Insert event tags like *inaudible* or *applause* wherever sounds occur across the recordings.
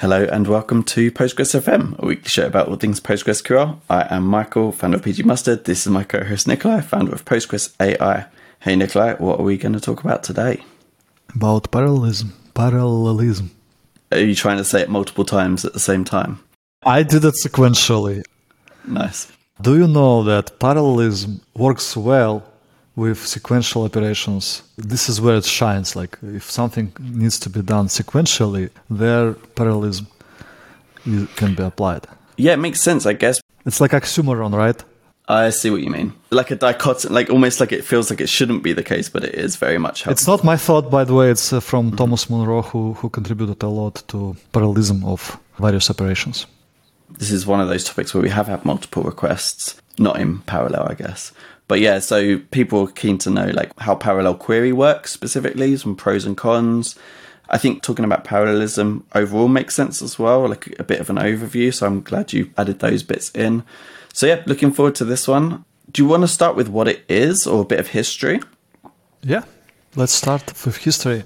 Hello and welcome to Postgres FM, a weekly show about all things PostgreSQL. I am Michael, founder of pgMustard. This is my co-host Nikolay, founder of Postgres AI. Hey Nikolay, what are we going to talk about today? About parallelism. Parallelism. Are you trying to say it multiple times at the same time? I did it sequentially. Nice. Do you know that parallelism works well with sequential operations? This is where it shines. Like if something needs to be done sequentially, there parallelism can be applied. Yeah, it makes sense, I guess. It's like oxymoron, right? I see what you mean. Like a dichotomy, like almost like it feels like it shouldn't be the case, but it is very much. It's not my thought, by the way. It's uh, from mm-hmm. Thomas Munro, who who contributed a lot to parallelism of various operations this is one of those topics where we have had multiple requests, not in parallel, I guess. But yeah, so people are keen to know like how parallel query works specifically, some pros and cons. I think talking about parallelism overall makes sense as well, like a bit of an overview. So I'm glad you added those bits in. So yeah, looking forward to this one. Do you want to start with what it is or a bit of history? Yeah, let's start with history.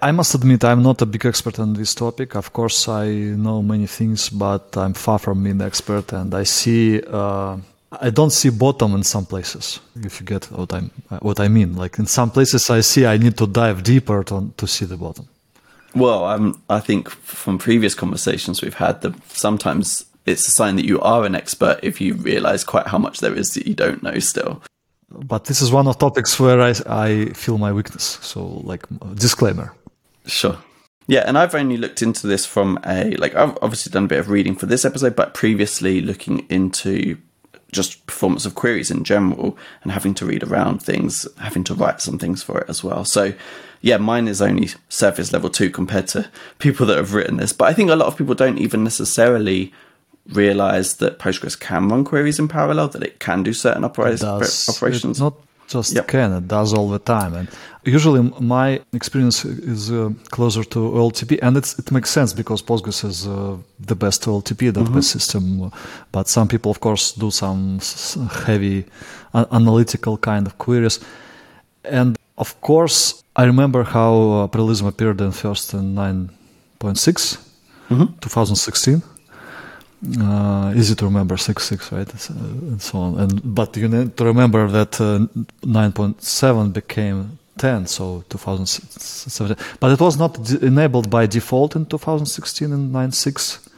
I must admit, I'm not a big expert on this topic. Of course, I know many things, but I'm far from being an expert, and I see. Uh, I don't see bottom in some places. If you get what I what I mean, like in some places, I see I need to dive deeper to to see the bottom. Well, um, I think from previous conversations we've had, that sometimes it's a sign that you are an expert if you realize quite how much there is that you don't know still. But this is one of topics where I I feel my weakness. So, like disclaimer. Sure. Yeah, and I've only looked into this from a like I've obviously done a bit of reading for this episode, but previously looking into just performance of queries in general and having to read around things, having to write some things for it as well. So yeah, mine is only surface level two compared to people that have written this. But I think a lot of people don't even necessarily realize that Postgres can run queries in parallel, that it can do certain opera- operations. It not just yep. can, it does all the time. And Usually, my experience is uh, closer to OLTP, and it makes sense because Postgres is uh, the best OLTP database mm-hmm. system. But some people, of course, do some heavy uh, analytical kind of queries. And of course, I remember how uh, parallelism appeared in first in 9.6, mm-hmm. 2016. Uh, easy to remember six six right and so on and but you need to remember that uh, 9.7 became 10, so 2017. But it was not enabled by default in 2016 and 9.6.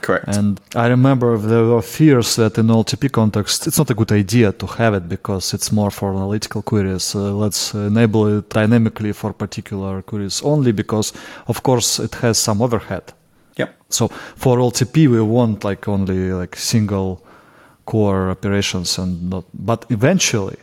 Correct. And I remember there were fears that in OLTP context, it's not a good idea to have it because it's more for analytical queries. Uh, let's enable it dynamically for particular queries only because, of course, it has some overhead. Yep. So for OLTP, we want like only like single core operations and not, but eventually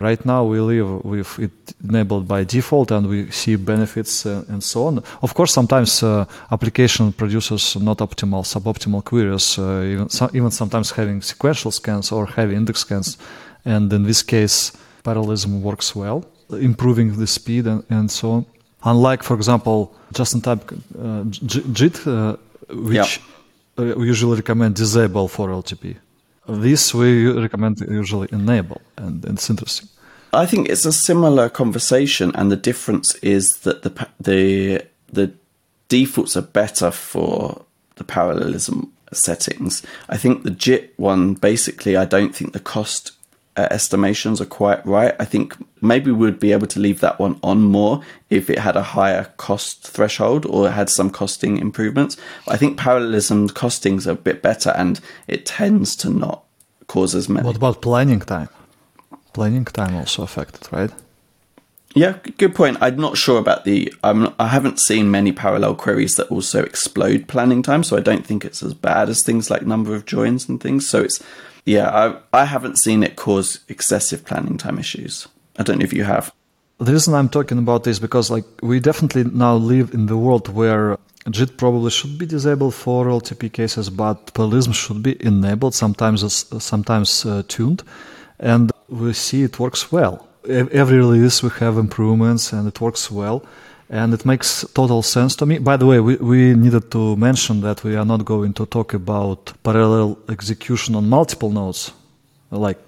Right now, we live with it enabled by default, and we see benefits uh, and so on. Of course, sometimes uh, application produces not optimal, suboptimal queries, uh, even, so, even sometimes having sequential scans or heavy index scans. And in this case, parallelism works well, improving the speed and, and so on. Unlike, for example, just-in-time uh, JIT, uh, which yeah. Uh, we usually recommend disable for LTP. This we recommend usually enable, and, and it's interesting. I think it's a similar conversation, and the difference is that the the the defaults are better for the parallelism settings. I think the JIT one, basically, I don't think the cost uh, estimations are quite right. I think maybe we'd be able to leave that one on more if it had a higher cost threshold or had some costing improvements. I think parallelism costings are a bit better and it tends to not cause as many. What about planning time? Planning time also affected, right? Yeah, good point. I'm not sure about the. I'm. I haven't seen many parallel queries that also explode planning time, so I don't think it's as bad as things like number of joins and things. So it's yeah, I, I haven't seen it cause excessive planning time issues. I don't know if you have. The reason I'm talking about this because like we definitely now live in the world where JIT probably should be disabled for OLTP cases, but parallelism should be enabled, sometimes sometimes uh, tuned, and we see it works well. Every release we have improvements and it works well and it makes total sense to me. By the way, we, we needed to mention that we are not going to talk about parallel execution on multiple nodes, like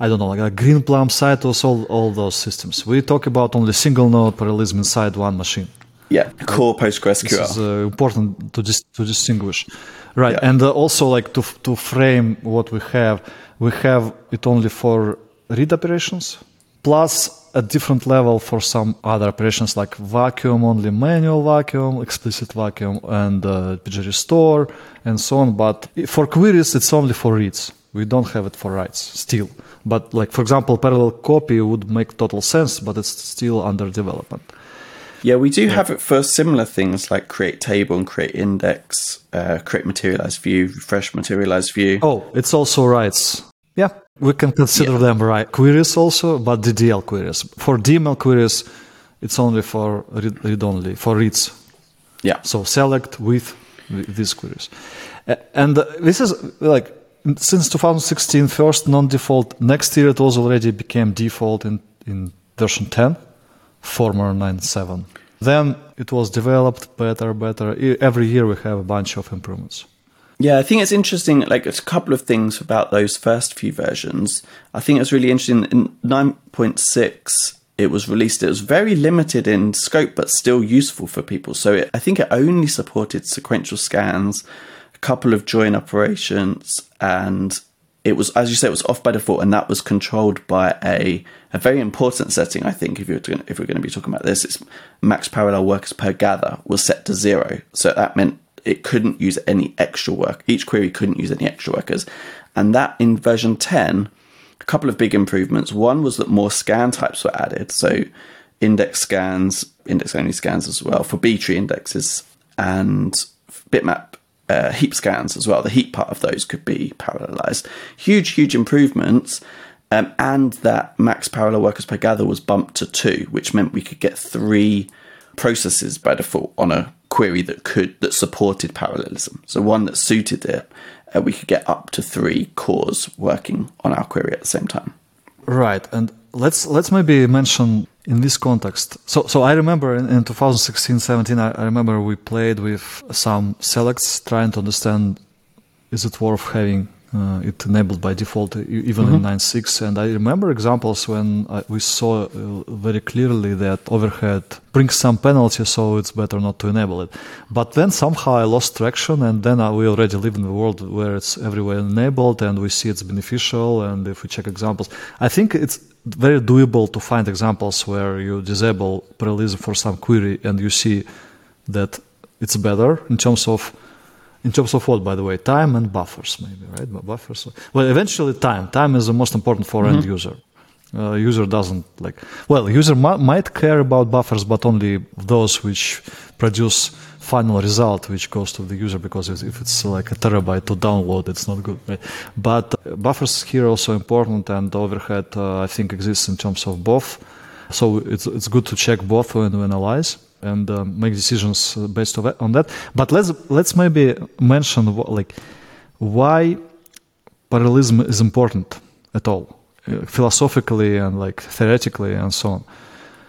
I don't know, like a Greenplum, Citus, all all those systems. We talk about only single node parallelism inside one machine. Yeah, core PostgreSQL. This is uh, important to dis- to distinguish, right? Yeah. And uh, also like to f- to frame what we have, we have it only for read operations, plus a different level for some other operations like vacuum, only manual vacuum, explicit vacuum, and uh, PG restore, and so on. But for queries, it's only for reads. We don't have it for writes still. But like for example, parallel copy would make total sense, but it's still under development. Yeah, we do have it for similar things like create table and create index, uh, create materialized view, refresh materialized view. Oh, it's also writes. We can consider Yeah. them right queries also, but DDL queries. For DML queries, it's only for read, read only for reads. Yeah. So select with these queries, and this is like since 2016 first non-default. Next year it was already became default in in version 10, former 9.7. Then it was developed better, better. Every year we have a bunch of improvements. Yeah, I think it's interesting. Like, it's a couple of things about those first few versions. I think it's really interesting. In 9.6, it was released, it was very limited in scope, but still useful for people. So it, I think it only supported sequential scans, a couple of join operations, and it was, as you say, it was off by default, and that was controlled by a, a very important setting. I think if you're doing, if we're going to be talking about this, it's max parallel workers per gather was set to zero. So that meant it couldn't use any extra work. Each query couldn't use any extra workers. And that in version 10, a couple of big improvements. One was that more scan types were added. So index scans, index only scans as well for B tree indexes and bitmap uh, heap scans as well. The heap part of those could be parallelized. Huge, huge improvements. Um, and that max parallel workers per gather was bumped to two, which meant we could get three processes by default on a query that could that supported parallelism. So one that suited it, uh, we could get up to three cores working on our query at the same time. Right, and let's let's maybe mention in this context. So so I remember in, in 2016-17, I, I remember we played with some selects, trying to understand is it worth having uh, it enabled by default even in 9.6 and i remember examples when I, we saw uh, very clearly that overhead brings some penalty so it's better not to enable it. But then somehow i lost traction and then uh, we already live in a world where it's everywhere enabled and we see it's beneficial. And if we check examples i think it's very doable to find examples where you disable parallelism for some query and you see that it's better in terms of in terms of what, by the way? Time and buffers, maybe, right? Bu- Buffers. Well, eventually, time. Time is the most important for end user. Uh, user doesn't like. Well, user mi- might care about buffers, but only those which produce final result, which goes to the user. Because if if it's like a terabyte to download, it's not good, right? But uh, buffers here also important, and overhead uh, I think exists in terms of both. So it's it's good to check both when we analyze and uh, make decisions uh, based on that. But let's let's maybe mention wh- like why parallelism is important at all, uh, philosophically and like theoretically and so on.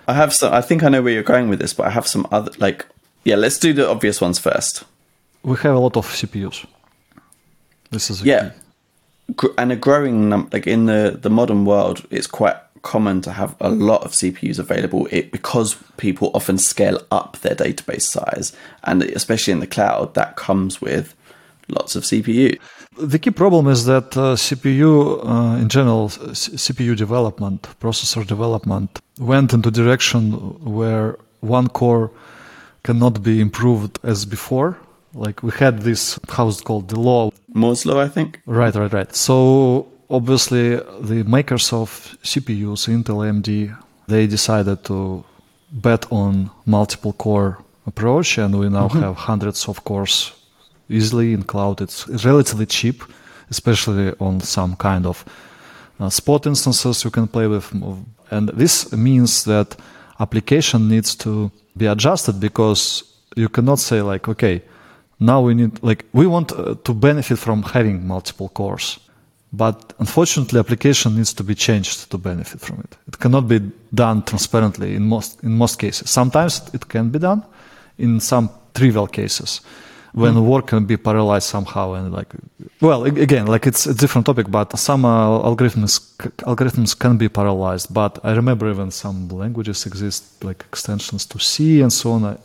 I have some. I think I know where you're going with this, but I have some other like. Yeah, let's do the obvious ones first. We have a lot of CPUs. This is a Yeah, key. And a growing num- like in the the modern world, it's quite common to have a lot of CPUs available. It because people often scale up their database size, and especially in the cloud, that comes with lots of CPU. The key problem is that uh, CPU, uh, in general, c- CPU development, processor development, went into direction where one core cannot be improved as before. Like we had this, how's it called, the law. Moore's law, I think. Right, right, right. So obviously, the makers of CPUs, Intel, AMD, they decided to bet on multiple core approach, and we now have hundreds of cores easily in cloud. It's relatively cheap, especially on some kind of uh, spot instances you can play with. And this means that application needs to be adjusted because you cannot say like, okay, now we need like we want uh, to benefit from having multiple cores. But unfortunately, application needs to be changed to benefit from it. It cannot be done transparently in most in most cases. Sometimes it can be done in some trivial cases, when mm. work can be parallelized somehow and like well again like it's a different topic but some uh, algorithms algorithms can be parallelized but i remember even some languages exist like extensions to c and so on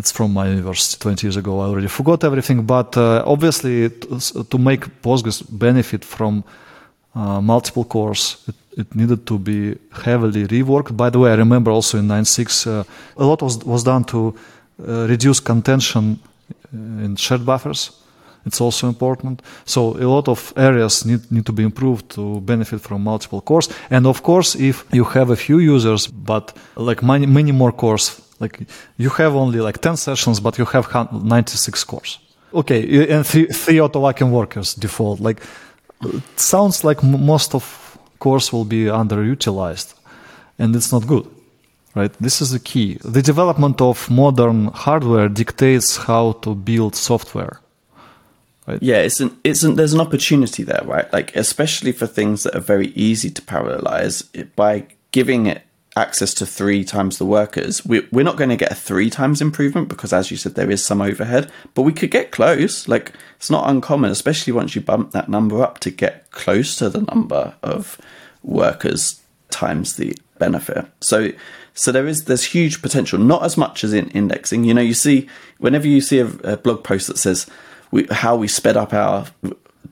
it's from my university 20 years ago i already forgot everything but uh, obviously to, to, make postgres benefit from uh, multiple cores it, it, needed to be heavily reworked by the way i remember also in 9.6 uh, a lot was, was done to uh, reduce contention uh, in shared buffers. It's also important. So a lot of areas need, need to be improved to benefit from multiple cores. And of course, if you have a few users, but like many, many more cores, like you have only like 10 sessions, but you have 96 cores. Okay, and three, three auto-vacuum workers default. Like, sounds like most of cores will be underutilized, and it's not good right? This is the key. The development of modern hardware dictates how to build software. Right? Yeah, it's an, it's an, there's an opportunity there, right? Like especially for things that are very easy to parallelize by giving it access to three times the workers. We, we're not going to get a three times improvement because, as you said, there is some overhead, but we could get close. Like it's not uncommon, especially once you bump that number up to get close to the number of workers times the benefit. So so there is there's huge potential, not as much as in indexing. You know, you see whenever you see a, a blog post that says we, how we sped up our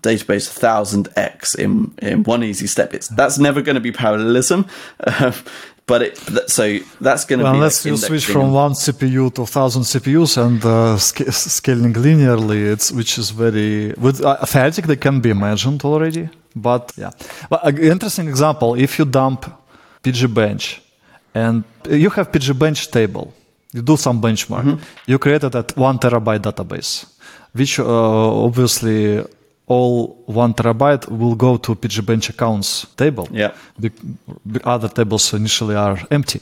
database thousand x in in one easy step, it's that's never going to be parallelism. Uh, *laughs* but it, so that's going to well, be. Unless like you switch from one CPU to thousand CPUs and uh, sc- scaling linearly, it's which is very with uh, theoretically can be imagined already. But yeah, but an interesting example: if you dump pgbench and you have pgbench table. You do some benchmark. Mm-hmm. You created that one terabyte database, which uh, obviously all one terabyte will go to pgbench accounts table. Yeah. The, the other tables initially are empty.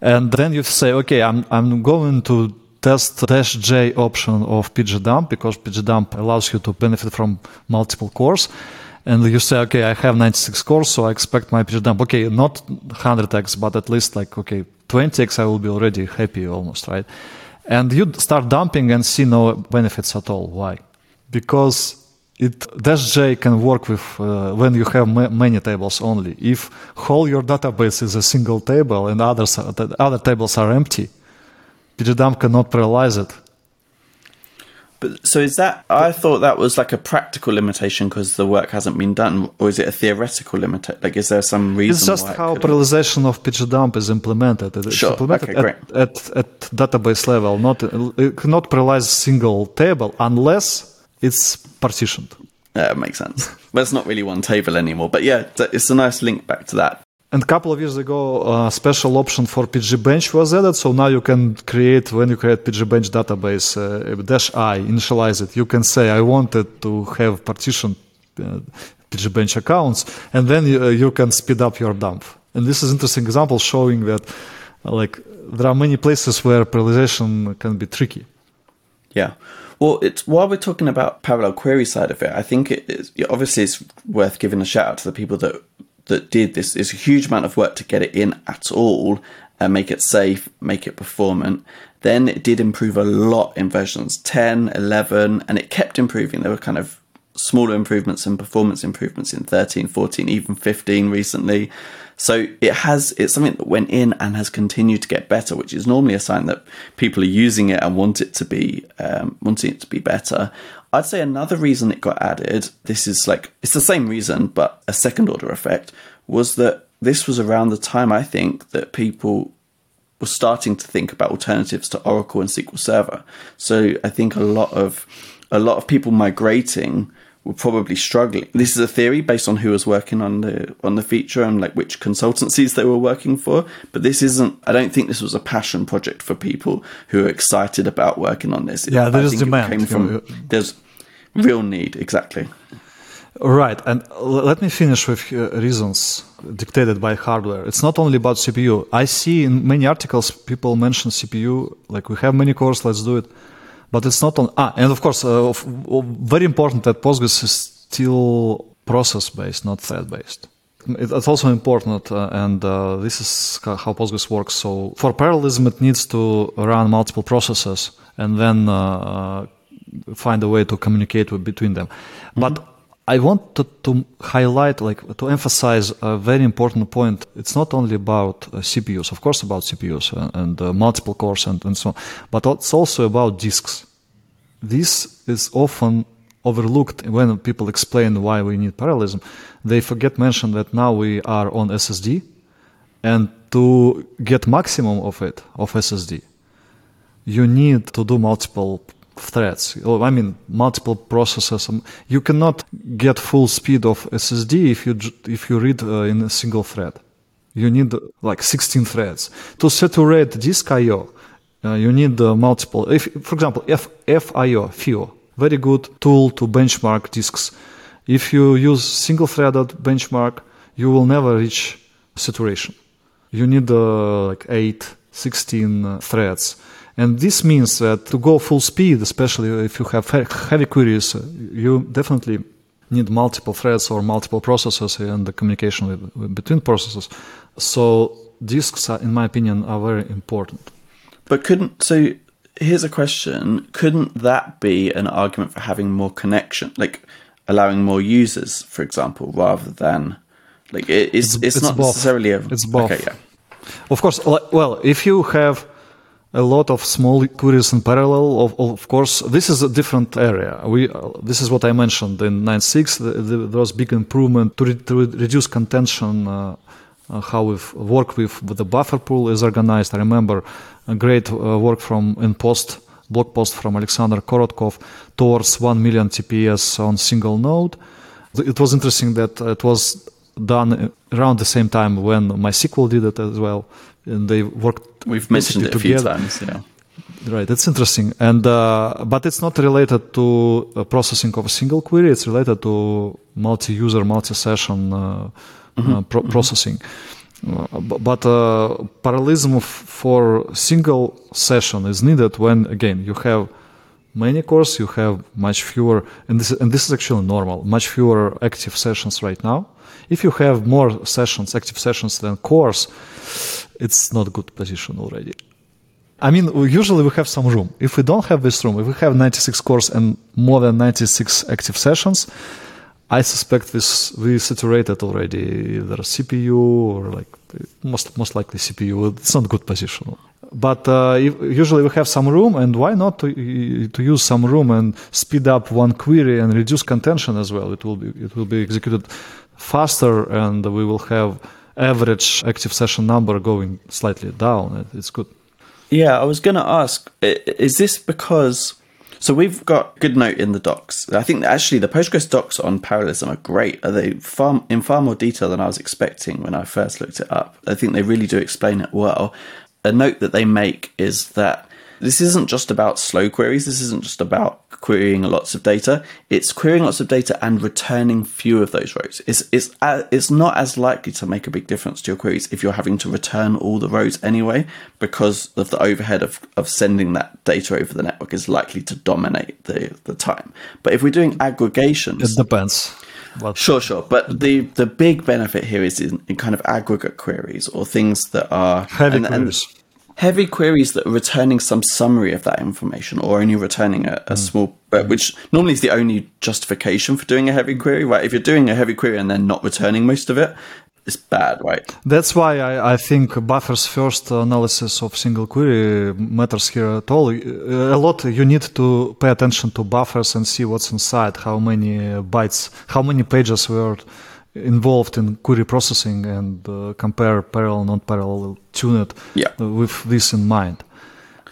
And then you say, okay, I'm, I'm going to test dash J option of pgdump because pgdump allows you to benefit from multiple cores and you say, okay, I have 96 cores, so I expect my pg dump. Okay, not 100x, but at least like, okay, 20x, I will be already happy almost, right? And you start dumping and see no benefits at all. Why? Because it dash j can work with uh, when you have ma- many tables only. If whole your database is a single table and others are, other tables are empty, pgdump cannot parallelize it but so is that? I thought that was like a practical limitation because the work hasn't been done, or is it a theoretical limitation? Like, is there some reason? It's just how it parallelization of pgdump is implemented. It's sure. implemented okay, at, at, at, database level. Not it cannot parallelize single table unless it's partitioned. Yeah, it makes sense. but it's not really one table anymore. But yeah, it's a nice link back to that. And a couple of years ago, a special option for pgbench was added. So now you can create, when you create pgbench database, uh, dash i, initialize it. You can say, I wanted to have partitioned uh, pgbench accounts, and then you, uh, you, can speed up your dump. And this is interesting example showing that, uh, like, there are many places where parallelization can be tricky. Yeah. Well, it's while we're talking about parallel query side of it, I think it is obviously it's worth giving a shout out to the people that that did this. It's a huge amount of work to get it in at all and make it safe, make it performant. Then it did improve a lot in versions 10, 11, and it kept improving. There were kind of smaller improvements and performance improvements in 13, 14, even 15 recently. So it has, it's something that went in and has continued to get better, which is normally a sign that people are using it and want it to be, um, wanting it to be better. I'd say another reason it got added, this is like, it's the same reason, but a second order effect, was that this was around the time I think that people were starting to think about alternatives to Oracle and SQL Server. So I think a lot of, a lot of people migrating were probably struggling. This is a theory based on who was working on the on the feature and like which consultancies they were working for. But this isn't. I don't think this was a passion project for people who are excited about working on this. Yeah, there's demand. Came from, there's real need exactly. Right, and let me finish with uh, reasons dictated by hardware. It's not only about CPU. I see in many articles people mention CPU, like we have many cores, let's do it but it's not on. Ah, and of course, uh, very important that Postgres is still process based, not thread based. It's also important, uh, and uh, this is how Postgres works. So for parallelism, it needs to run multiple processes and then uh, find a way to communicate with, between them. Mm-hmm. But I want to, to, highlight, like, to emphasize a very important point. It's not only about uh, CPUs, of course, about CPUs and, and uh, multiple cores and, and so on, but it's also about disks. This is often overlooked when people explain why we need parallelism. They forget mention that now we are on SSD, and to get maximum of it of SSD, you need to do multiple threads. I mean, multiple processes. Um, you cannot get full speed of SSD if you if you read uh, in a single thread. You need like 16 threads to saturate disk I/O. Uh, you need uh, multiple. If, for example, F, FIO, FIO, very good tool to benchmark disks. If you use single-threaded benchmark, you will never reach saturation. You need uh, like 8, 16 uh, threads and this means that to go full speed, especially if you have heavy queries, uh, you definitely need multiple threads or multiple processes and the communication with, between processes. So disks, are, in my opinion, are very important. But couldn't so? Here's a question: Couldn't that be an argument for having more connection, like allowing more users, for example, rather than like it, it's, it's, it's, it's not both. necessarily a it's both. Okay, yeah. Of course, well, if you have a lot of small queries in parallel. Of, of course, this is a different area. We uh, this is what I mentioned in 9.6. The, the, there was big improvement to, re, to reduce contention. Uh, uh, how we work with, with the buffer pool is organized. I remember a great uh, work from in post blog post from Alexander Korotkov towards 1 million TPS on single node. It was interesting that it was done around the same time when MySQL did it as well and they worked. We've mentioned it a few times. Yeah. Right, that's interesting, and uh, but it's not related to uh, processing of a single query. It's related to multi-user, multi-session uh, mm-hmm. Uh, pro- mm-hmm. processing. Uh, but uh, parallelism for single session is needed when again you have many cores, you have much fewer, and this and this is actually normal, much fewer active sessions right now. If you have more sessions, active sessions than cores, it's not good position already. I mean, usually we have some room. If we don't have this room, if we have 96 cores and more than 96 active sessions, I suspect this we saturated already either CPU or like most most likely CPU. It's not good position. But uh, usually we have some room, and why not to, to use some room and speed up one query and reduce contention as well? It will be it will be executed faster, and we will have average active session number going slightly down. It's good. Yeah, I was going to ask is this because. So we've got good note in the docs. I think actually the Postgres docs on parallelism are great. Are they far in far more detail than I was expecting when I first looked it up? I think they really do explain it well. A note that they make is that this isn't just about slow queries. This isn't just about querying lots of data. It's querying lots of data and returning few of those rows. It's, it's, uh, it's not as likely to make a big difference to your queries if you're having to return all the rows anyway, because of the overhead of, of sending that data over the network is likely to dominate the, the time. But if we're doing aggregations. It depends. Sure, sure. But the, the big benefit here is in, in kind of aggregate queries or things that are heavy and, queries. And, heavy queries that are returning some summary of that information or only returning a, a mm. small uh, which normally is the only justification for doing a heavy query right if you're doing a heavy query and then not returning most of it it's bad right that's why I, I think buffers first analysis of single query matters here at all a lot you need to pay attention to buffers and see what's inside how many bytes how many pages were involved in query processing and uh, compare parallel non-parallel tune it yeah. with this in mind.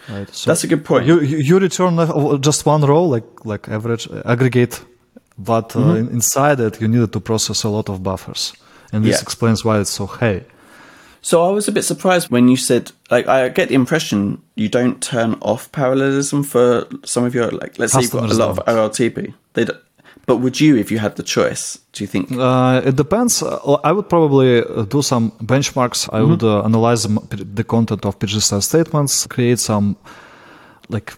Right. So That's a good point. You, you return just one row, like like average aggregate, but uh, mm-hmm. inside it you needed to process a lot of buffers, and this yeah. explains why it's so heavy. So I was a bit surprised when you said, like, I get the impression you don't turn off parallelism for some of your, like, let's Customers say you've got a lot of OLTP. They don't, but would you, if you had the choice, do you think? Uh, it depends. Uh, I would probably uh, do some benchmarks. I mm-hmm. would uh, analyze the content of pg_stat_statements, create some, like,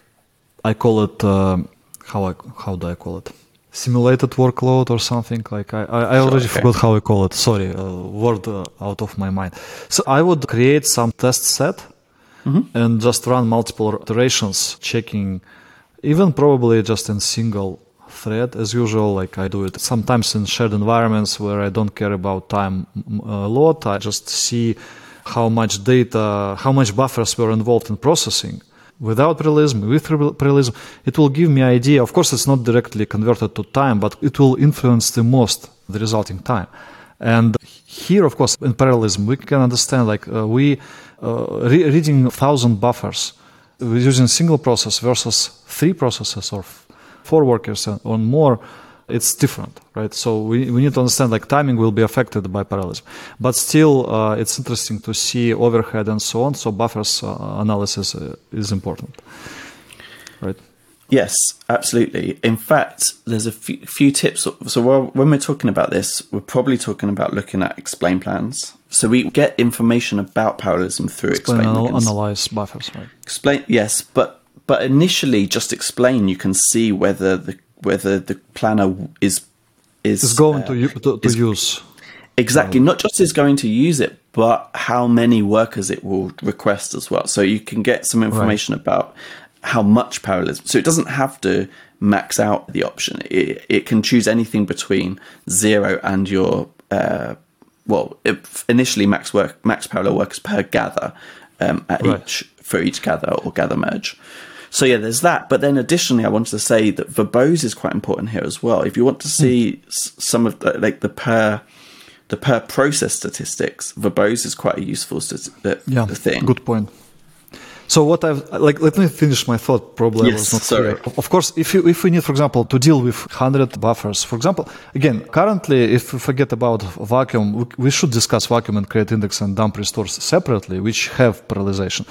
I call it, uh, how I, how do I call it? Simulated workload or something like I, I, already okay. forgot how I call it. Sorry, uh, word out of my mind. So I would create some test set mm-hmm. and just run multiple iterations, checking even probably just in single thread as usual like i do it sometimes in shared environments where i don't care about time a lot i just see how much data how much buffers were involved in processing without parallelism with parallelism it will give me idea. Of course it's not directly converted to time but it will influence the most the resulting time. And here of course in parallelism we can understand like uh, we uh, re- reading thousand buffers using single process versus three processes or four workers or more, it's different, right? So we, we need to understand like timing will be affected by parallelism, but still uh, it's interesting to see overhead and so on. So buffers uh, analysis uh, is important, right? Yes, absolutely. In fact, there's a few, few tips. So when we're talking about this, we're probably talking about looking at explain plans. So we get information about parallelism through explain, explain anal- analyze buffers, right? Explain, yes, but but initially, just explain. You can see whether the whether the planner is is, is going uh, to, to, to is, use exactly not just is going to use it, but how many workers it will request as well. So you can get some information right. about how much parallelism. So it doesn't have to max out the option. It, it can choose anything between zero and your uh, well, initially max work max parallel workers per gather um, at right. each for each gather or gather merge. So yeah, there's that. But then additionally, I wanted to say that verbose is quite important here as well. If you want to hmm. see mm. some of the, like the per the per process statistics, verbose is quite a useful st- yeah, thing. Good point. So what I've like, let me finish my thought. Probably yes, was not sorry. clear. Of course, if you if we need, for example, to deal with hundred buffers, for example, again, currently, if we forget about vacuum, we, we should discuss vacuum and create index and dump restores separately, which have parallelization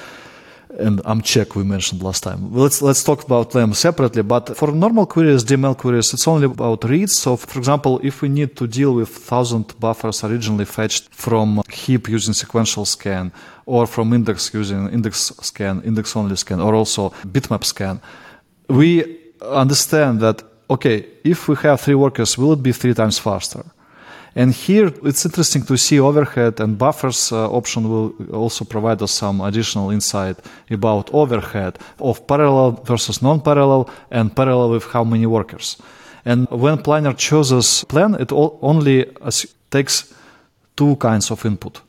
and amcheck we mentioned last time. Let's let's talk about them separately. But for normal queries, DML queries, it's only about reads. So, for example, if we need to deal with thousand buffers originally fetched from heap using sequential scan, or from index using index scan, index only scan, or also bitmap scan, we understand that okay, if we have three workers, will it be three times faster? And here it's interesting to see overhead and buffers uh, option will also provide us some additional insight about overhead of parallel versus non-parallel and parallel with how many workers. And when planner chooses plan, it only takes two kinds of input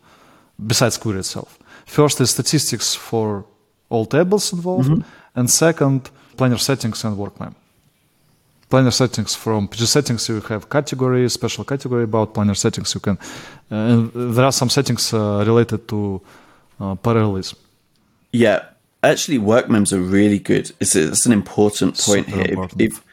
besides query itself. First is statistics for all tables involved, mm-hmm. and second, planner settings and work mem planner settings from PG settings you have category special category about planner settings you can uh, and there are some settings uh, related to uh, parallelism yeah actually work mems are really good. It's, it's an important point Super here important. If, if,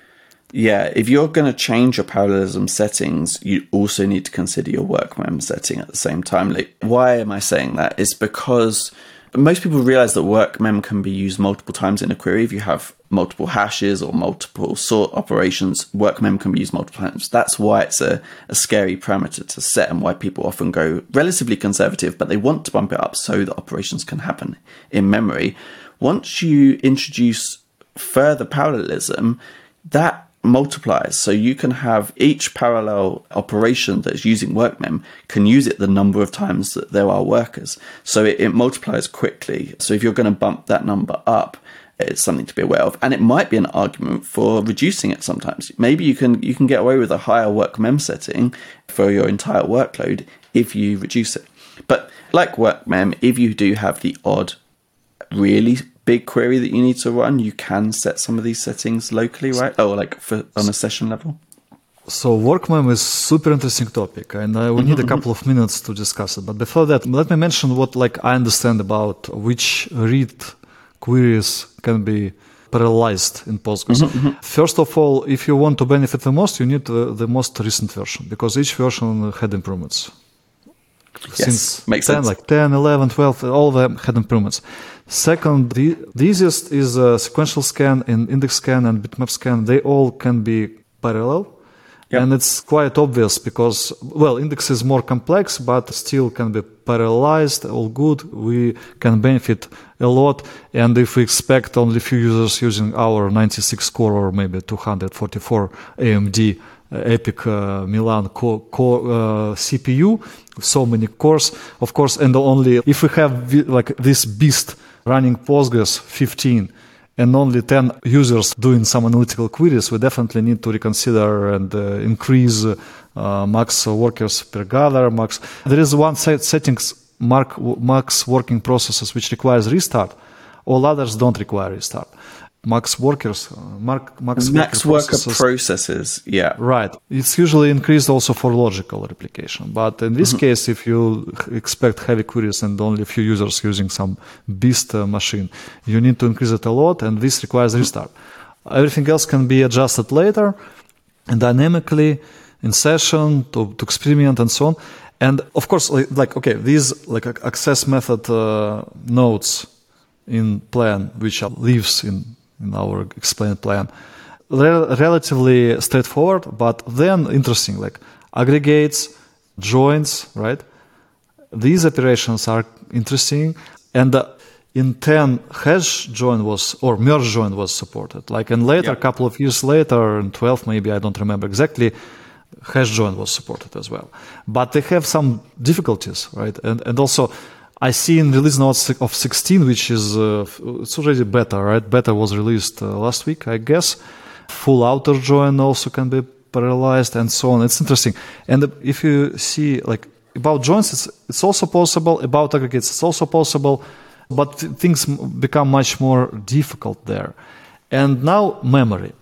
yeah if you're going to change your parallelism settings you also need to consider your work mem setting at the same time. Like why am i saying that? It's because most people realize that work mem can be used multiple times in a query. If you have multiple hashes or multiple sort operations, work mem can be used multiple times. That's why it's a, a scary parameter to set and why people often go relatively conservative, but they want to bump it up so that operations can happen in memory. Once you introduce further parallelism, that multiplies. So you can have each parallel operation that's using workmem can use it the number of times that there are workers. So it, it multiplies quickly. So if you're going to bump that number up, it's something to be aware of. And it might be an argument for reducing it sometimes. Maybe you can you can get away with a higher workmem setting for your entire workload if you reduce it. But like workmem, if you do have the odd really big query that you need to run, you can set some of these settings locally, right? Oh, like for on a session level. So workmem is super interesting topic, and uh, we need a couple of minutes to discuss it. But before that, let me mention what like I understand about which read queries can be parallelized in Postgres. Mm-hmm, mm-hmm. First of all, if you want to benefit the most, you need uh, the most recent version because each version had improvements. Yes, Since makes 10, sense. like 10, 11, 12, all of them had improvements. Second, the, the easiest is a sequential scan and index scan and bitmap scan. They all can be parallel. Yep. And it's quite obvious because, well, index is more complex, but still can be parallelized, all good. We can benefit a lot. And if we expect only a few users using our 96 core or maybe 244 AMD uh, EPYC uh, Milan core, core uh, CPU, so many cores, of course, and only if we have like this beast running Postgres 15 and only 10 users doing some analytical queries, we definitely need to reconsider and uh, increase uh, max workers per gather. Max. There is one set settings mark, max working processes which requires restart. All others don't require restart max workers uh, mark, max, max worker, processes. processes. yeah right it's usually increased also for logical replication but in this mm-hmm. case if you expect heavy queries and only a few users using some beast uh, machine you need to increase it a lot and this requires restart everything else can be adjusted later and dynamically in session to, to experiment and so on and of course like, like okay these like access method uh, nodes in plan which lives in in our explained plan. Rel- relatively straightforward, but then interesting, like aggregates, joins, right? These operations are interesting, and uh, in 10 hash join was or merge join was supported like and later a couple of years later in 12 maybe i don't remember exactly hash join was supported as well but they have some difficulties right and and also I see in release notes of 16, which is uh, it's already beta, right? Beta was released uh, last week, I guess. Full outer join also can be parallelized and so on. It's interesting. And if you see like about joins, it's it's also possible. About aggregates, it's also possible, but things become much more difficult there. And now memory,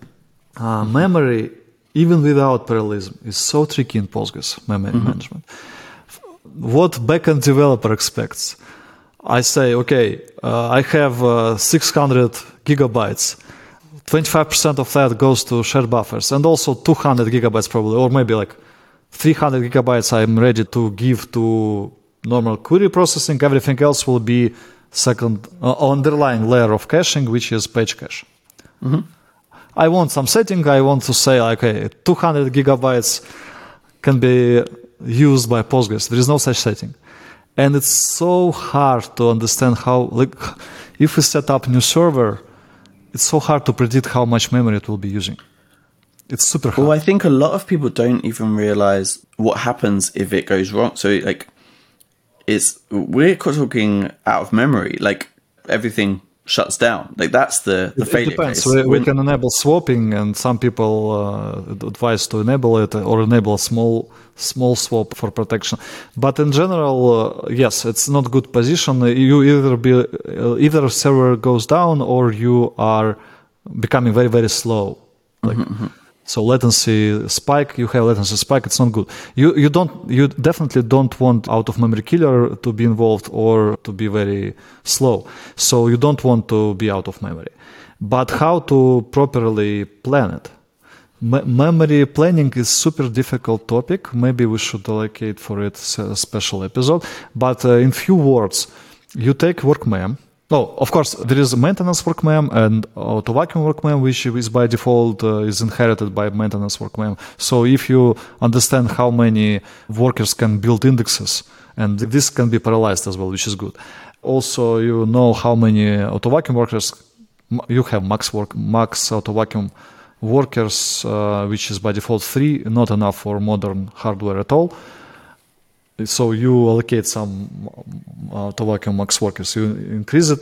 uh, memory, even without parallelism, is so tricky in Postgres memory mm-hmm. management what backend developer expects. I say, okay, uh, I have uh, 600 gigabytes. 25% of that goes to shared buffers and also 200 gigabytes probably, or maybe like 300 gigabytes I'm ready to give to normal query processing. Everything else will be second uh, underlying layer of caching, which is page cache. Mm-hmm. I want some setting. I want to say, okay, 200 gigabytes can be used by Postgres. There is no such setting. And it's so hard to understand how, like, if we set up new server, it's so hard to predict how much memory it will be using. It's super hard. Well, I think a lot of people don't even realize what happens if it goes wrong. So, like, it's we're talking out of memory. Like, everything shuts down. Like that's the the it, failure. It depends. We, we, can enable swapping, and some people uh, advise to enable it or enable a small small swap for protection. But in general, uh, yes, it's not good position. You either be uh, either server goes down or you are becoming very very slow. Like. Mm-hmm. mm-hmm. So latency spike, you have latency spike. It's not good. You you don't you definitely don't want out of memory killer to be involved or to be very slow. So you don't want to be out of memory. But how to properly plan it? memory planning is super difficult topic. Maybe we should allocate for it a special episode. But uh, in few words, you take work mem no, of course, there is maintenance work mem and auto vacuum work mem, which is by default uh, is inherited by maintenance work mem. So if you understand how many workers can build indexes, and this can be parallelized as well, which is good. Also, you know how many auto vacuum workers you have max work, max auto vacuum workers, uh, which is by default three, not enough for modern hardware at all so you allocate some uh, to vacuum max workers, you increase it.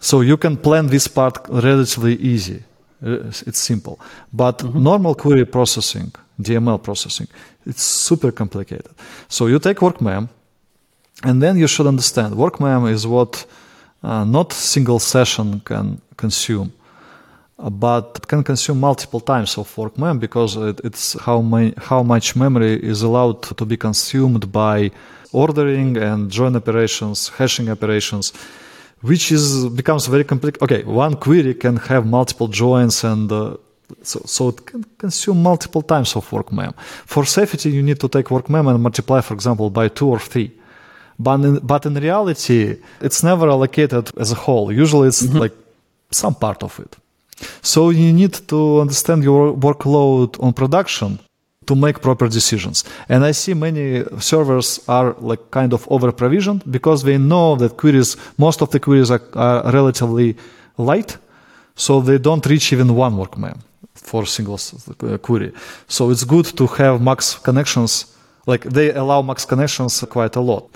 So you can plan this part relatively easy. Uh, it's simple. But mm-hmm. normal query processing, DML processing, it's super complicated. So you take workmem, and then you should understand workmem is what uh, not single session can consume but it can consume multiple times of work mem because it, it's how, my, how much memory is allowed to be consumed by ordering and join operations, hashing operations, which is becomes very complicated. Okay, one query can have multiple joins and uh, so, so it can consume multiple times of work mem. For safety, you need to take work mem and multiply, for example, by two or three. But in, but in reality, it's never allocated as a whole. Usually, it's mm-hmm. like some part of it. So you need to understand your workload on production to make proper decisions. And I see many servers are like kind of over provisioned because they know that queries, most of the queries are, are relatively light. So they don't reach even one workmem for single uh, query. So it's good to have max connections. Like they allow max connections quite a lot.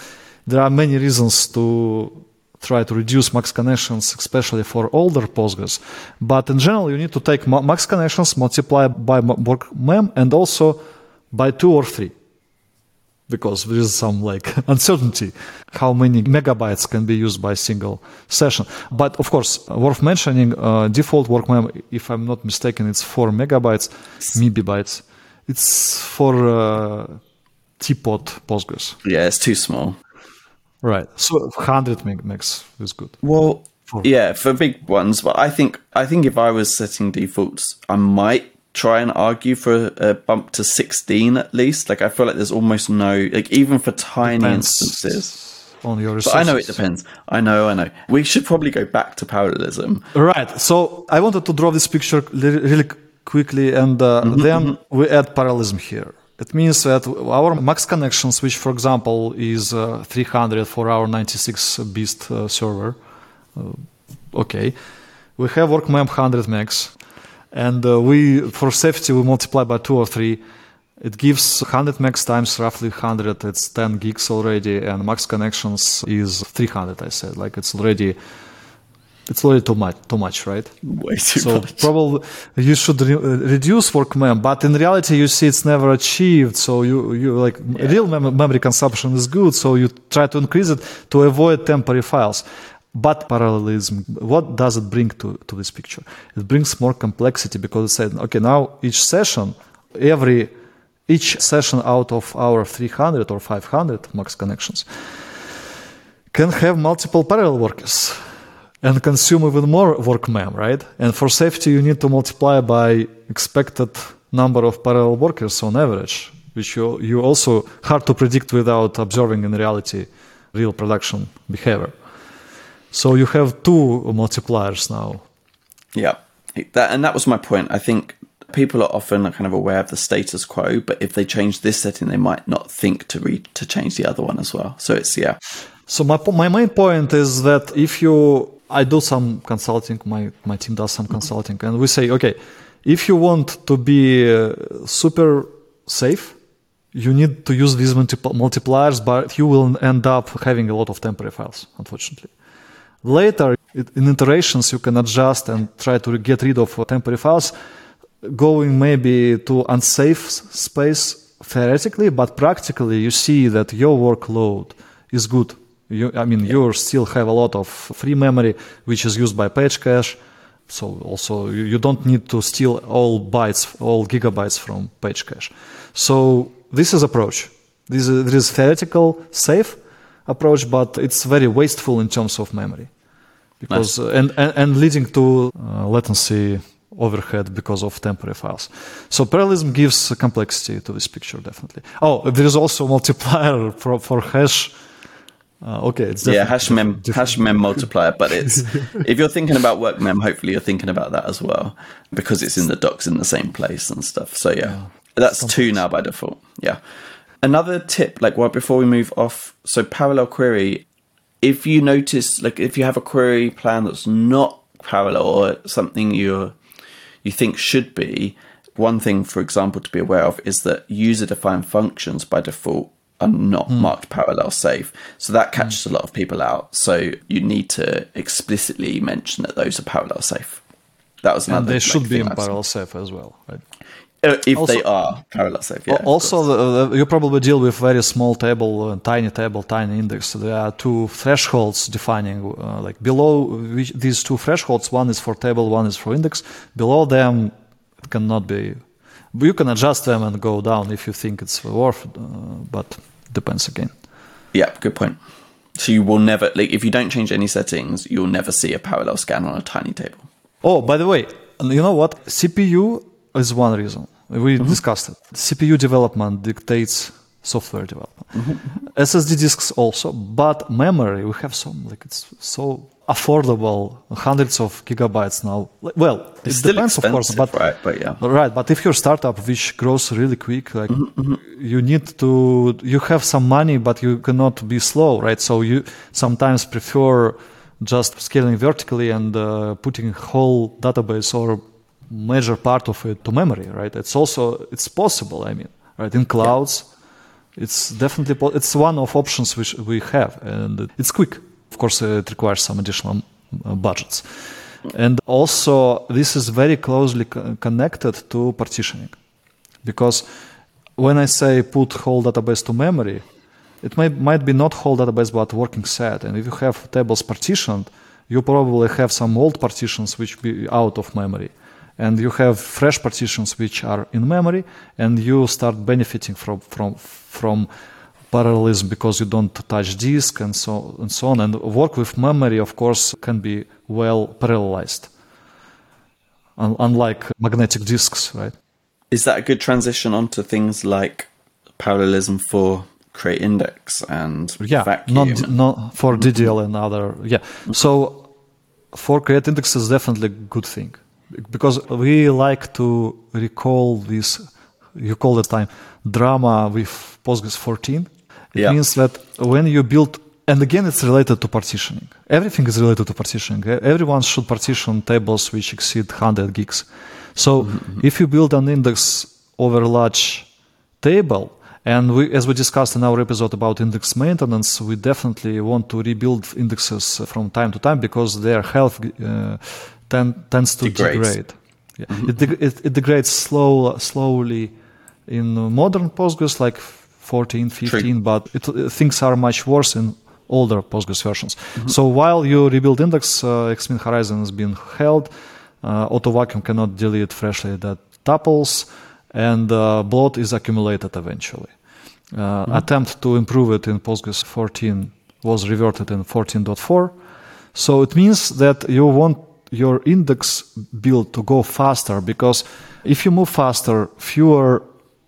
There are many reasons to try to reduce max connections, especially for older Postgres. But in general, you need to take max connections, multiply by work mem, and also by two or three because there is some like *laughs* uncertainty how many megabytes can be used by single session. But of course, worth mentioning, uh, default work mem, if I'm not mistaken, it's four megabytes, megabytes. It's for uh, teapot Postgres. Yeah, it's too small. Right. So 100 megs is good. Well, for yeah, for big ones. But I think I think if I was setting defaults, I might try and argue for a, bump to 16 at least. Like I feel like there's almost no like even for tiny depends instances. On your resources. But I know it depends. I know, I know. We should probably go back to parallelism. Right. So I wanted to draw this picture really quickly, and uh, mm-hmm, then mm-hmm. we add parallelism here. It means that our max connections, which for example is uh, 300 for our 96 bit uh, server, uh, okay, we have work mem 100 max, and uh, we for safety we multiply by two or three. It gives 100 max times roughly 100 it's 10 gigs already and max connections is 300 i said. Like it's already it's already too much too much right way too so much. probably you should re- reduce work mem but in reality you see it's never achieved so you you like yeah. real mem- memory consumption is good so you try to increase it to avoid temporary files but parallelism, what does it bring to, to this picture? It brings more complexity because it said, okay, now each session, every each session out of our 300 or 500 max connections can have multiple parallel workers and consume even more work mem, right? And for safety, you need to multiply by expected number of parallel workers on average, which you, you also hard to predict without observing in reality real production behavior. So you have two multipliers now. Yeah, that, and that was my point. I think people are often kind of aware of the status quo, but if they change this setting, they might not think to read to change the other one as well. So it's yeah. So my my main point is that if you, I do some consulting, my my team does some consulting, and we say, okay, if you want to be uh, super safe, you need to use these multipliers, but you will end up having a lot of temporary files, unfortunately. Later, in iterations, you can adjust and try to get rid of temporary files, going maybe to unsafe space theoretically, but practically, you see that your workload is good. You, I mean, yeah. you still have a lot of free memory, which is used by page cache. So also, you, you don't need to steal all bytes, all gigabytes from page cache. So this is approach. This is, this is theoretical, safe, approach, but it's very wasteful in terms of memory, because nice. and, and, and leading to uh, latency overhead because of temporary files. So parallelism gives complexity to this picture, definitely. Oh, there is also multiplier *laughs* for, for hash. Uh, okay, it's yeah hash mem different. hash mem multiplier, but it's *laughs* if you're thinking about work mem, hopefully you're thinking about that as well because it's in the docs in the same place and stuff. So yeah, yeah that's two now by default. Yeah. Another tip, like well, before we move off, so parallel query, if you notice, like if you have a query plan that's not parallel or something you you think should be, one thing, for example, to be aware of is that user-defined functions by default are not mm. marked parallel safe. So that catches mm. a lot of people out. So you need to explicitly mention that those are parallel safe. That was another. And they should be in parallel safe as well, right? Uh, if also, they are parallel safe, yeah. Also, the, you probably deal with very small table, uh, tiny table, tiny index. There are two thresholds defining, uh, like below which, these two thresholds. One is for table, one is for index. Below them, it cannot be. You can adjust them and go down if you think it's worth, uh, but depends again. Yeah, good point. So you will never, like, if you don't change any settings, you'll never see a parallel scan on a tiny table. Oh, by the way, you know what? CPU is one reason. We mm-hmm. discussed it. CPU development dictates software development. Mm-hmm. SSD disks also, but memory we have some like it's so affordable, hundreds of gigabytes now. Well, it's it depends, of course, but right, but yeah, right. But if you're startup which grows really quick, like mm-hmm, mm-hmm. you need to, you have some money, but you cannot be slow, right? So you sometimes prefer just scaling vertically and uh, putting whole database or major part of it to memory, right? It's also it's possible. I mean, right in clouds, yeah. it's definitely po- it's one of options which we have, and it's quick. Of course, it requires some additional uh, budgets. And also, this is very closely connected to partitioning. Because when I say put whole database to memory, it might, might be not whole database but working set. And if you have tables partitioned, you probably have some old partitions which be out of memory. And you have fresh partitions which are in memory, and you start benefiting from, from, from parallelism because you don't touch disk and so and so on. And work with memory, of course, can be well parallelized, unlike magnetic disks, right? Is that a good transition onto things like parallelism for create index and yeah, vacuum? not, not for DDL and other yeah. So for create index is definitely a good thing because we like to recall this. You call the time drama with Postgres 14 it yeah. means that when you build, and again, it's related to partitioning. Everything is related to partitioning. Everyone should partition tables which exceed 100 gigs. So mm-hmm. if you build an index over a large table, and we, as we discussed in our episode about index maintenance, we definitely want to rebuild indexes from time to time because their health uh, ten, tends to degrades. degrade. Yeah. Mm-hmm. It, de- it, it, degrades slow, slowly in modern Postgres, like 14, 15, True. but it, things are much worse in older Postgres versions. Mm-hmm. So while you rebuild index, uh, Xmin Horizon is being held. Uh, auto vacuum cannot delete freshly that tuples, and uh, bloat is accumulated eventually. Uh, mm-hmm. Attempt to improve it in Postgres 14 was reverted in 14.4. So it means that you want your index build to go faster because if you move faster, fewer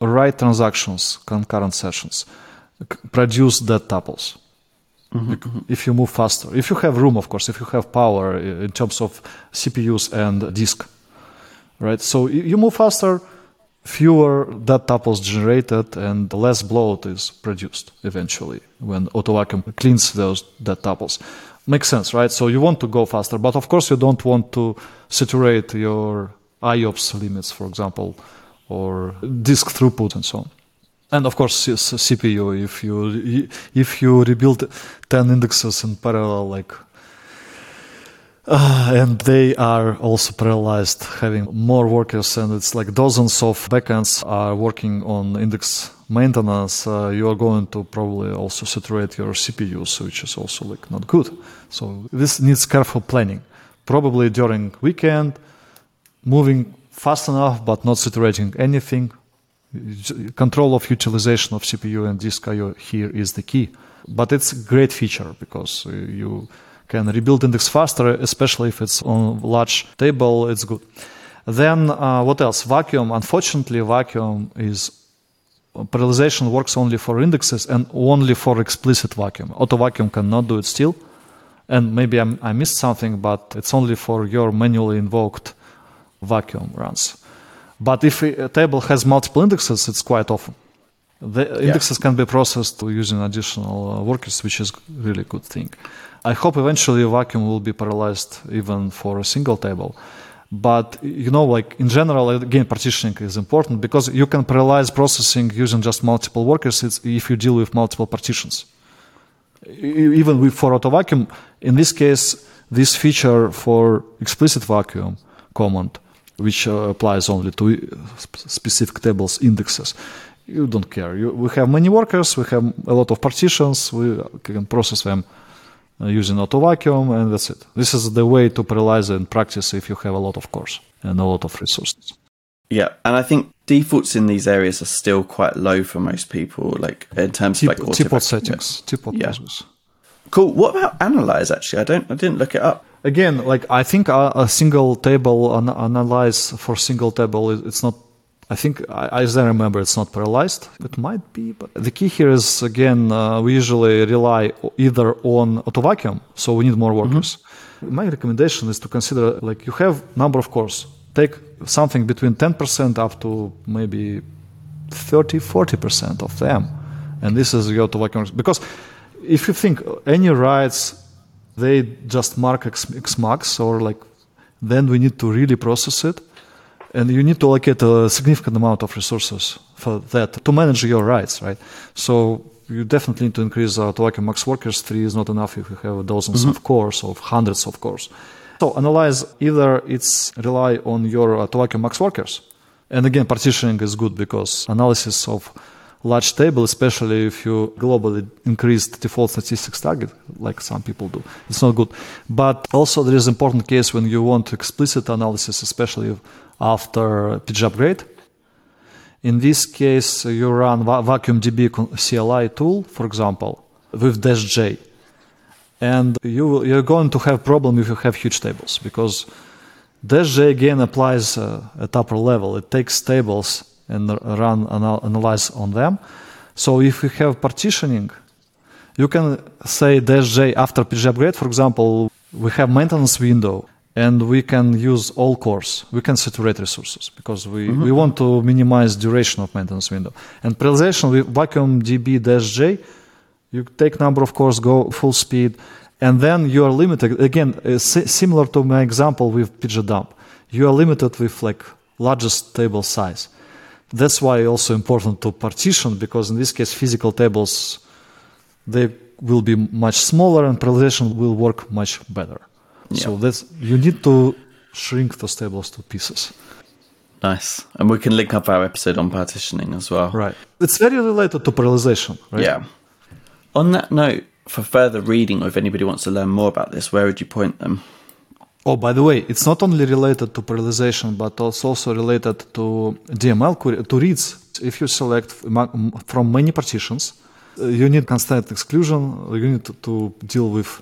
write transactions, concurrent sessions, produce dead tuples. Mm-hmm. If you move faster, if you have room, of course, if you have power in terms of CPUs and disk, right? So you move faster, fewer dead tuples generated, and less bloat is produced eventually when AutoVacuum cleans those dead tuples. Makes sense, right? So you want to go faster, but of course you don't want to saturate your IOPS limits, for example, or disk throughput and so on. And of course, CPU. If you if you rebuild ten indexes in parallel, like uh, and they are also parallelized, having more workers, and it's like dozens of backends are working on index maintenance. Uh, you are going to probably also saturate your CPUs, which is also like not good. So this needs careful planning. Probably during weekend, moving fast enough but not saturating anything. Control of utilization of CPU and disk I/O here is the key. But it's a great feature because you can rebuild index faster, especially if it's on large table. It's good. Then uh, what else? Vacuum. Unfortunately, vacuum is parallelization works only for indexes and only for explicit vacuum. Auto vacuum cannot do it still. And maybe I'm, i missed something, but it's only for your manually invoked vacuum runs. But if a table has multiple indexes, it's quite often. The yeah. indexes can be processed using additional uh, workers, which is really good thing. I hope eventually vacuum will be parallelized even for a single table. But you know, like in general, again, partitioning is important because you can parallelize processing using just multiple workers if you deal with multiple partitions. Even with, for auto vacuum, in this case, this feature for explicit vacuum command which uh, applies only to uh, specific tables indexes. You don't care. You, we have many workers, we have a lot of partitions, we can process them uh, using auto vacuum, and that's it. This is the way to parallelize in practice if you have a lot of cores and a lot of resources. Yeah, and I think defaults in these areas are still quite low for most people, like in terms T- of like TPOT settings, yeah. TPOT yeah. Cool. What about analyze? Actually, I don't. I didn't look it up again, like I think a, a single table an, analyze for single table, it's not. I think, I, as I remember, it's not parallelized. It might be, but the key here is again, uh, we usually rely either on auto vacuum, so we need more workers. Mm-hmm. My recommendation is to consider like you have number of cores. Take something between 10% up to maybe 30, 40% of them, and this is your auto vacuum because if you think any writes they just mark X, Xmax or like then we need to really process it and you need to allocate a significant amount of resources for that to manage your writes right? So you definitely need to increase uh, to like a max workers. Three is not enough if you have dozens mm-hmm. of cores or hundreds of cores. So analyze either it's rely on your uh, to max workers, and again partitioning is good because analysis of large table, especially if you globally increase the default statistics target, like some people do. It's not good. But also there is important case when you want explicit analysis, especially after pg_upgrade. In this case, you run VacuumDB CLI tool, for example, with dash J. And you, you're going to have problem if you have huge tables because dash J again applies uh, at upper level. It takes tables and run anal- analyze on them. So if you have partitioning, you can say dash J after pg_upgrade, for example, we have maintenance window and we can use all cores. We can saturate resources because we, mm-hmm. we want to minimize duration of maintenance window. And parallelization with vacuum db dash J, you take number of cores, go full speed, and then you are limited. Again, uh, similar to my example with pg_dump, you are limited with like largest table size. That's why also important to partition because in this case physical tables they will be much smaller and parallelization will work much better. Yeah. So that's you need to shrink those tables to pieces. Nice. And we can link up our episode on partitioning as well. Right. It's very related to parallelization, right? Yeah. On that note, for further reading or if anybody wants to learn more about this, where would you point them? Oh, by the way, it's not only related to parallelization, but it's also related to DML to reads. If you select from many partitions, uh, you need constraint exclusion. You need to, deal with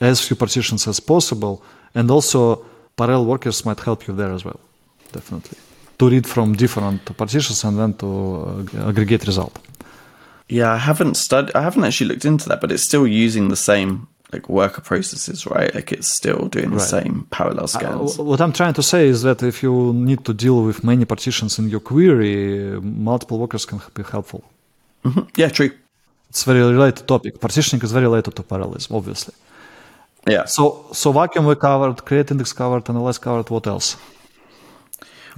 as few partitions as possible, and also parallel workers might help you there as well. Definitely to read from different partitions and then to uh, aggregate result. Yeah, I haven't studied. I haven't actually looked into that, but it's still using the same like worker processes, right? Like it's still doing the right. same parallel scans. Uh, what I'm trying to say is that if you need to deal with many partitions in your query, multiple workers can be helpful. Mm-hmm. Yeah, true. It's very related topic. Partitioning is very related to parallelism, obviously. Yeah. So so vacuum we covered, create index covered, analyze covered. What else?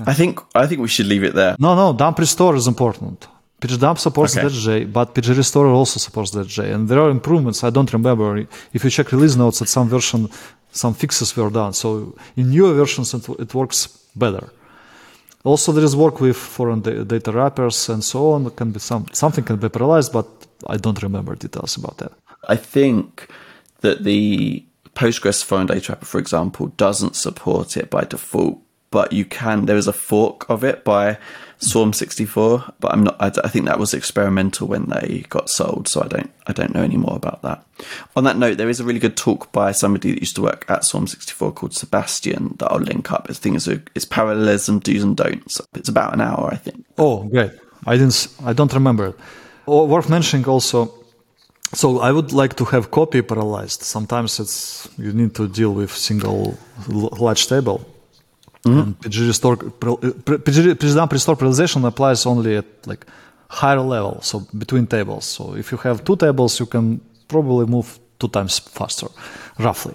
I think I think we should leave it there. No, no. Dump restore is important. pg_dump supports okay. J, but pg_restore also supports J. And there are improvements. I don't remember. If you check release notes at some version, some fixes were done. So in newer versions, it, it works better. Also, there is work with foreign data wrappers and so on. It can be some something can be parallelized, but I don't remember details about that. I think that the Postgres foreign data wrapper, for example, doesn't support it by default, but you can. There is a fork of it by Swarm64, but I'm not. I, I, think that was experimental when they got sold, so I don't. I don't know any more about that. On that note, there is a really good talk by somebody that used to work at Swarm64 called Sebastian that I'll link up. I think it's, it's parallelism do's and don'ts. It's about an hour, I think. Oh, great! I didn't. I don't remember. Oh, worth mentioning also. So I would like to have copy parallelized. Sometimes it's you need to deal with single large table Mm-hmm. pg_restore PG, PG restore parallelization applies only at like higher level, so between tables. So if you have two tables, you can probably move two times faster, roughly.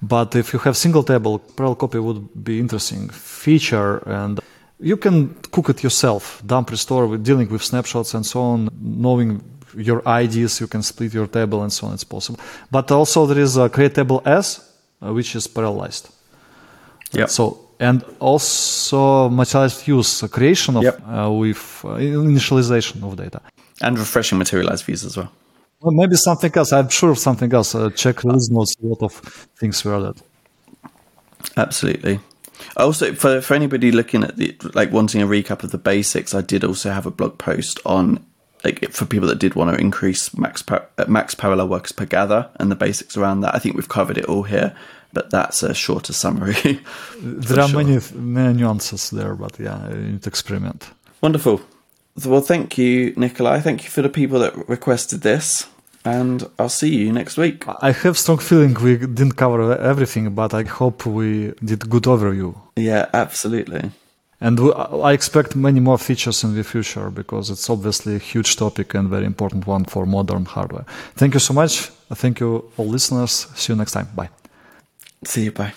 But if you have single table, parallel copy would be interesting feature, and you can cook it yourself. Dump restore with dealing with snapshots and so on, knowing your IDs, you can split your table and so on. It's possible. But also there is a create table as, uh, which is parallelized. Yeah. So and also materialized views creation of yep. uh, with uh, initialization of data. And refreshing materialized views as well. Well maybe something else. I'm sure something else. Uh, check release notes a lot of things were that. Absolutely. Also for for anybody looking at the like wanting a recap of the basics i did also have a blog post on like for people that did want to increase max par- uh, max parallel workers per gather and the basics around that. I think we've covered it all here but that's a shorter summary. *laughs* there are sure. many, many nuances there, but yeah, you need to experiment. Wonderful. Well, thank you, Nikolay. Thank you for the people that requested this, and I'll see you next week. I have strong feeling we didn't cover everything, but I hope we did good overview. Yeah, absolutely. And I expect many more features in the future because it's obviously a huge topic and very important one for modern hardware. Thank you so much. Thank you, all listeners. See you next time. Bye. See you. Bye.